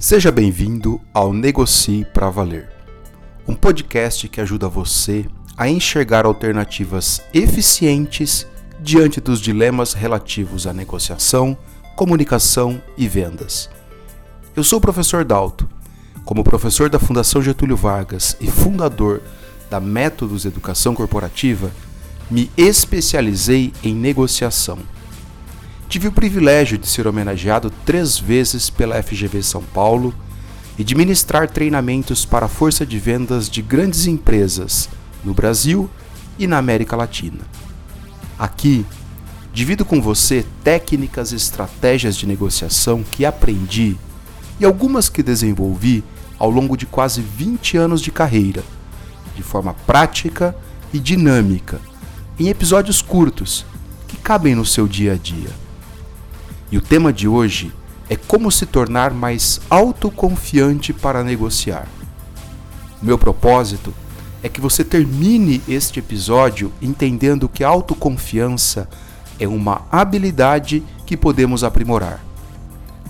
Seja bem-vindo ao Negocie para Valer, um podcast que ajuda você a enxergar alternativas eficientes diante dos dilemas relativos à negociação, comunicação e vendas. Eu sou o professor Dalto. Como professor da Fundação Getúlio Vargas e fundador da Métodos Educação Corporativa, me especializei em negociação. Tive o privilégio de ser homenageado três vezes pela FGV São Paulo e de ministrar treinamentos para a força de vendas de grandes empresas no Brasil e na América Latina. Aqui, divido com você técnicas e estratégias de negociação que aprendi e algumas que desenvolvi ao longo de quase 20 anos de carreira, de forma prática e dinâmica, em episódios curtos que cabem no seu dia a dia. E o tema de hoje é como se tornar mais autoconfiante para negociar. Meu propósito é que você termine este episódio entendendo que autoconfiança é uma habilidade que podemos aprimorar.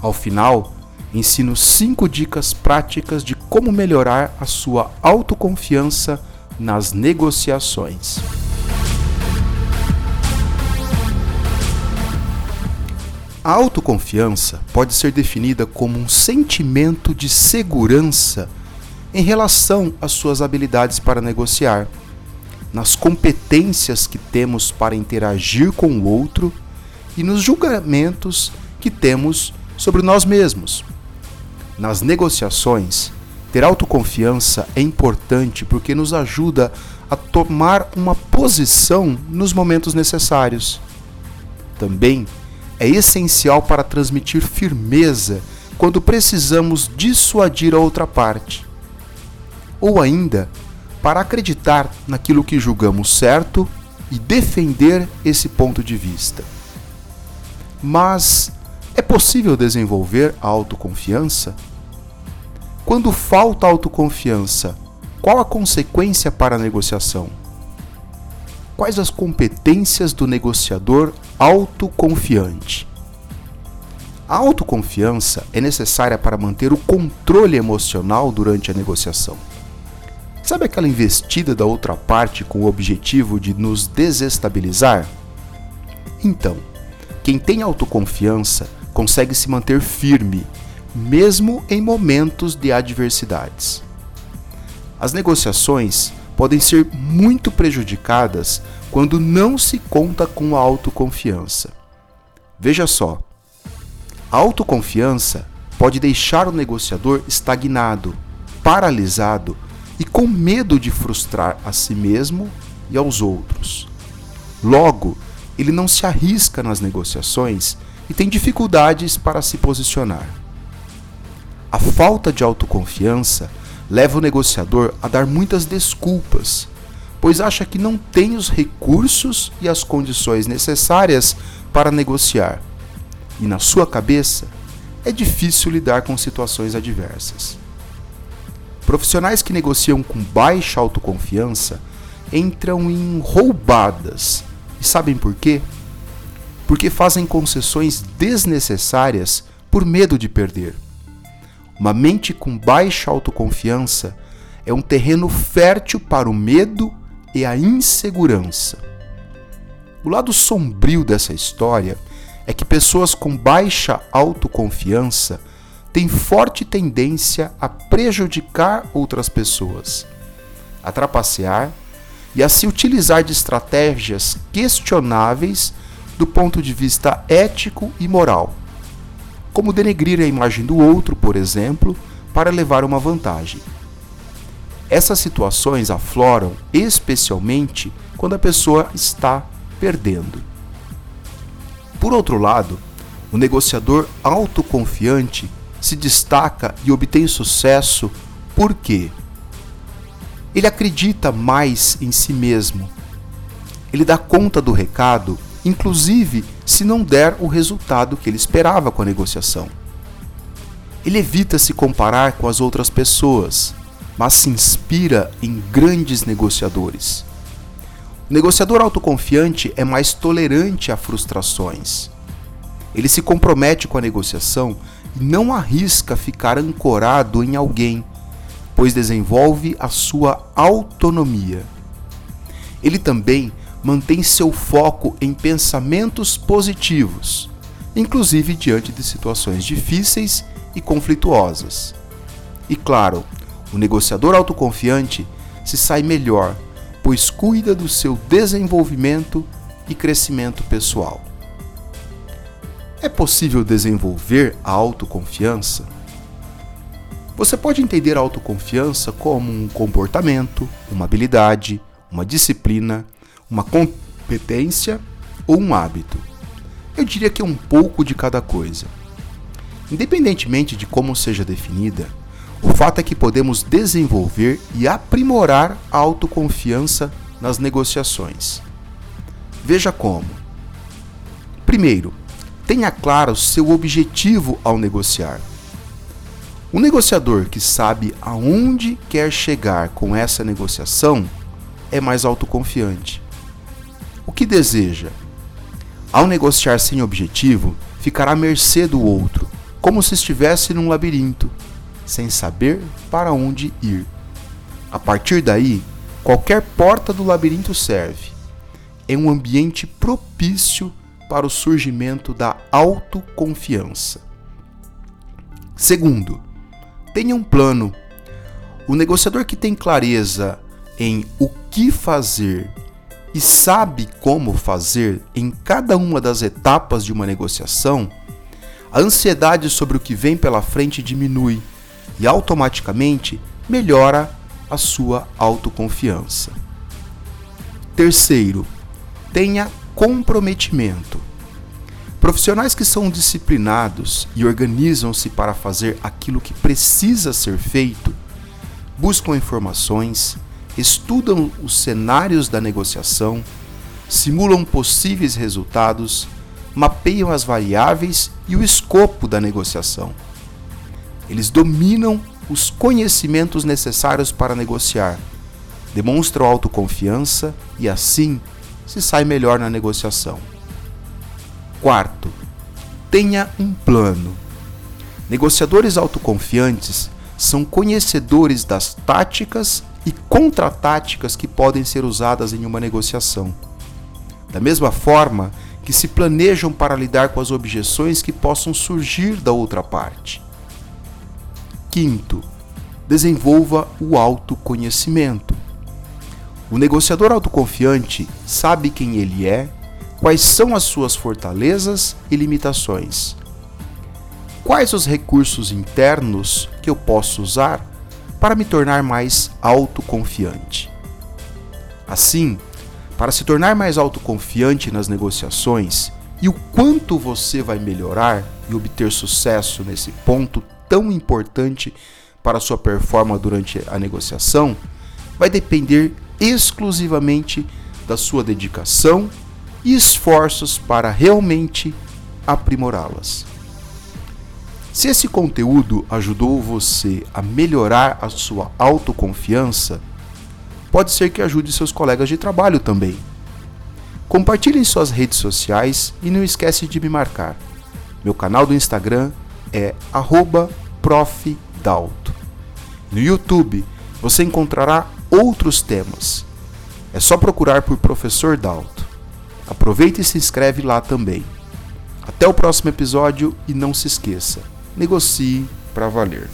Ao final, ensino 5 dicas práticas de como melhorar a sua autoconfiança nas negociações. A autoconfiança pode ser definida como um sentimento de segurança em relação às suas habilidades para negociar, nas competências que temos para interagir com o outro e nos julgamentos que temos sobre nós mesmos. Nas negociações, ter autoconfiança é importante porque nos ajuda a tomar uma posição nos momentos necessários. Também é essencial para transmitir firmeza quando precisamos dissuadir a outra parte. Ou ainda, para acreditar naquilo que julgamos certo e defender esse ponto de vista. Mas é possível desenvolver a autoconfiança? Quando falta autoconfiança, qual a consequência para a negociação? Quais as competências do negociador autoconfiante? A autoconfiança é necessária para manter o controle emocional durante a negociação. Sabe aquela investida da outra parte com o objetivo de nos desestabilizar? Então, quem tem autoconfiança consegue se manter firme, mesmo em momentos de adversidades. As negociações podem ser muito prejudicadas quando não se conta com a autoconfiança. Veja só, a autoconfiança pode deixar o negociador estagnado, paralisado e com medo de frustrar a si mesmo e aos outros. Logo, ele não se arrisca nas negociações e tem dificuldades para se posicionar. A falta de autoconfiança leva o negociador a dar muitas desculpas, pois acha que não tem os recursos e as condições necessárias para negociar. E na sua cabeça, é difícil lidar com situações adversas. Profissionais que negociam com baixa autoconfiança entram em roubadas. E sabem por quê? Porque fazem concessões desnecessárias por medo de perder. Uma mente com baixa autoconfiança é um terreno fértil para o medo e a insegurança. O lado sombrio dessa história é que pessoas com baixa autoconfiança têm forte tendência a prejudicar outras pessoas, a trapacear e a se utilizar de estratégias questionáveis do ponto de vista ético e moral como denegrir a imagem do outro, por exemplo, para levar uma vantagem. Essas situações afloram especialmente quando a pessoa está perdendo. Por outro lado, o negociador autoconfiante se destaca e obtém sucesso porque ele acredita mais em si mesmo. Ele dá conta do recado inclusive se não der o resultado que ele esperava com a negociação. Ele evita se comparar com as outras pessoas, mas se inspira em grandes negociadores. O negociador autoconfiante é mais tolerante a frustrações. Ele se compromete com a negociação e não arrisca ficar ancorado em alguém, pois desenvolve a sua autonomia. Ele também mantém seu foco em pensamentos positivos, inclusive diante de situações difíceis e conflituosas. E claro, o negociador autoconfiante se sai melhor, pois cuida do seu desenvolvimento e crescimento pessoal. É possível desenvolver a autoconfiança? Você pode entender a autoconfiança como um comportamento, uma habilidade, uma disciplina, uma competência ou um hábito. Eu diria que é um pouco de cada coisa. Independentemente de como seja definida, o fato é que podemos desenvolver e aprimorar a autoconfiança nas negociações. Veja como. Primeiro, tenha claro seu objetivo ao negociar. O negociador que sabe aonde quer chegar com essa negociação é mais autoconfiante. O que deseja? Ao negociar sem objetivo, ficará à mercê do outro, como se estivesse num labirinto, sem saber para onde ir. A partir daí, qualquer porta do labirinto serve. É um ambiente propício para o surgimento da autoconfiança. Segundo, tenha um plano. O negociador que tem clareza em o que fazer e sabe como fazer em cada uma das etapas de uma negociação, a ansiedade sobre o que vem pela frente diminui e automaticamente melhora a sua autoconfiança. Terceiro, tenha comprometimento. Profissionais que são disciplinados e organizam-se para fazer aquilo que precisa ser feito, buscam informações, estudam os cenários da negociação, simulam possíveis resultados, mapeiam as variáveis e o escopo da negociação. Eles dominam os conhecimentos necessários para negociar, demonstram autoconfiança e assim se sai melhor na negociação. Quarto, tenha um plano. Negociadores autoconfiantes são conhecedores das táticas e contra-táticas que podem ser usadas em uma negociação. Da mesma forma que se planejam para lidar com as objeções que possam surgir da outra parte. Quinto, desenvolva o autoconhecimento. O negociador autoconfiante sabe quem ele é, quais são as suas fortalezas e limitações. Quais os recursos internos que eu posso usar para me tornar mais autoconfiante? Assim, para se tornar mais autoconfiante nas negociações e o quanto você vai melhorar e obter sucesso nesse ponto tão importante para a sua performance durante a negociação, vai depender exclusivamente da sua dedicação e esforços para realmente aprimorá-las. Se esse conteúdo ajudou você a melhorar a sua autoconfiança, pode ser que ajude seus colegas de trabalho também. Compartilhe em suas redes sociais e não esquece de me marcar. Meu canal do Instagram é @profdalto. No YouTube você encontrará outros temas. É só procurar por Professor Dalto. Aproveita e se inscreve lá também. Até o próximo episódio e não se esqueça, negocie para valer.